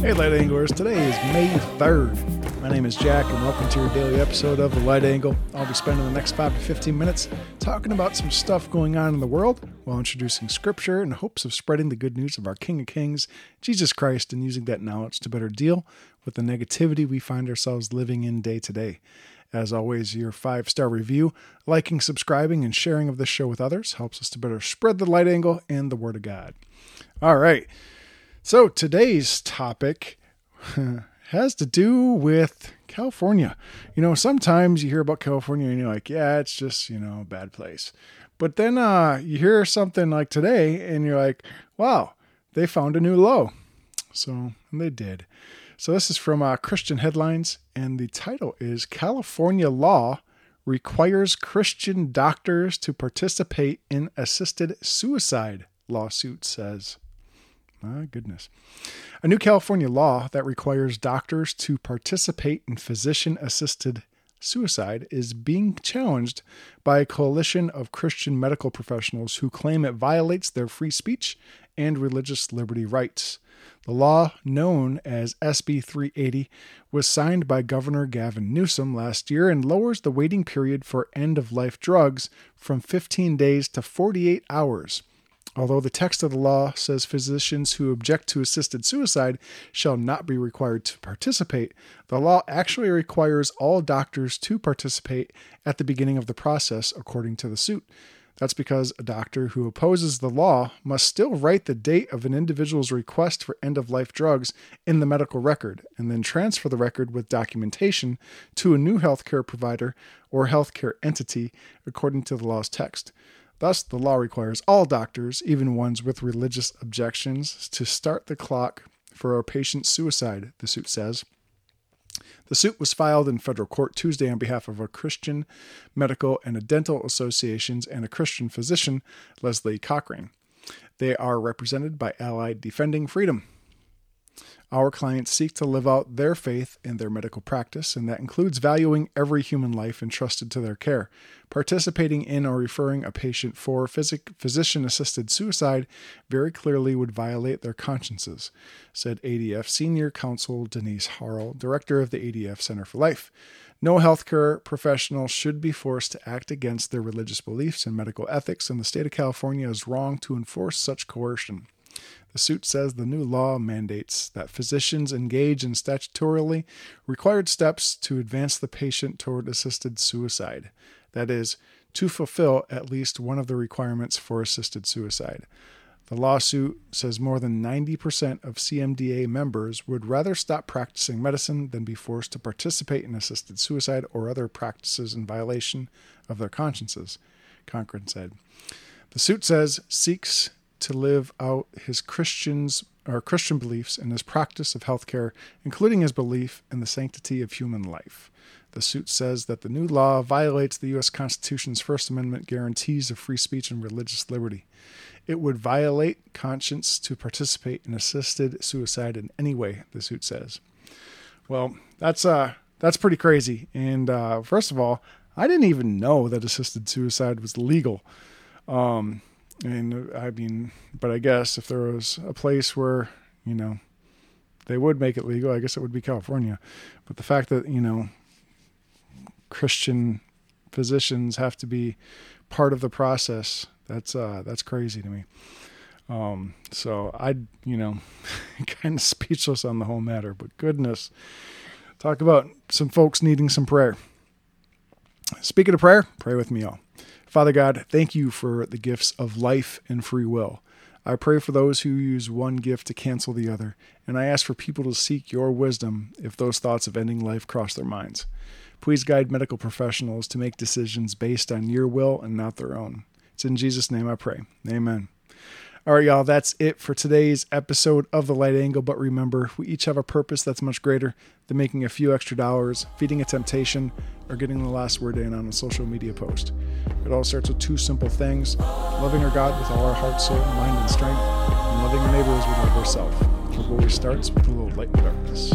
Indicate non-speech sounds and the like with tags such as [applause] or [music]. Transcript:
Hey, Light Anglers. Today is May 3rd. My name is Jack, and welcome to your daily episode of The Light Angle. I'll be spending the next 5 to 15 minutes talking about some stuff going on in the world while introducing scripture in hopes of spreading the good news of our King of Kings, Jesus Christ, and using that knowledge to better deal with the negativity we find ourselves living in day to day. As always, your five star review, liking, subscribing, and sharing of this show with others helps us to better spread the light angle and the Word of God. All right. So today's topic [laughs] has to do with California. You know, sometimes you hear about California and you're like, yeah, it's just, you know, a bad place. But then uh, you hear something like today and you're like, wow, they found a new low. So, and they did. So this is from uh, Christian Headlines, and the title is California Law Requires Christian Doctors to Participate in Assisted Suicide, lawsuit says. My goodness. A new California law that requires doctors to participate in physician assisted suicide is being challenged by a coalition of Christian medical professionals who claim it violates their free speech and religious liberty rights. The law, known as SB 380, was signed by Governor Gavin Newsom last year and lowers the waiting period for end of life drugs from 15 days to 48 hours. Although the text of the law says physicians who object to assisted suicide shall not be required to participate, the law actually requires all doctors to participate at the beginning of the process, according to the suit. That's because a doctor who opposes the law must still write the date of an individual's request for end of life drugs in the medical record and then transfer the record with documentation to a new healthcare provider or healthcare entity according to the law's text. Thus, the law requires all doctors, even ones with religious objections, to start the clock for a patient's suicide, the suit says. The suit was filed in federal court Tuesday on behalf of a Christian medical and a dental associations and a Christian physician, Leslie Cochrane. They are represented by Alliance Defending Freedom. Our clients seek to live out their faith in their medical practice, and that includes valuing every human life entrusted to their care. Participating in or referring a patient for physician assisted suicide very clearly would violate their consciences, said ADF Senior Counsel Denise Harle, director of the ADF Center for Life. No healthcare professional should be forced to act against their religious beliefs and medical ethics, and the state of California is wrong to enforce such coercion. The suit says the new law mandates that physicians engage in statutorily required steps to advance the patient toward assisted suicide. That is, to fulfill at least one of the requirements for assisted suicide. The lawsuit says more than 90% of CMDA members would rather stop practicing medicine than be forced to participate in assisted suicide or other practices in violation of their consciences, Cochrane said. The suit says seeks to live out his Christians or Christian beliefs and his practice of healthcare, including his belief in the sanctity of human life. The suit says that the new law violates the U.S. Constitution's First Amendment guarantees of free speech and religious liberty. It would violate conscience to participate in assisted suicide in any way, the suit says. Well, that's uh that's pretty crazy. And uh, first of all, I didn't even know that assisted suicide was legal. Um, and I mean, but I guess if there was a place where, you know, they would make it legal, I guess it would be California. But the fact that, you know, Christian physicians have to be part of the process, that's uh that's crazy to me. Um, so I, you know, [laughs] kind of speechless on the whole matter, but goodness, talk about some folks needing some prayer. Speaking of prayer, pray with me all. Father God, thank you for the gifts of life and free will. I pray for those who use one gift to cancel the other, and I ask for people to seek your wisdom if those thoughts of ending life cross their minds. Please guide medical professionals to make decisions based on your will and not their own. It's in Jesus' name I pray. Amen. All right, y'all, that's it for today's episode of The Light Angle. But remember, we each have a purpose that's much greater than making a few extra dollars, feeding a temptation, or getting the last word in on a social media post. It all starts with two simple things loving our God with all our heart, soul, mind, and strength, and loving our neighbors with love ourselves. It always starts with a little light in the darkness.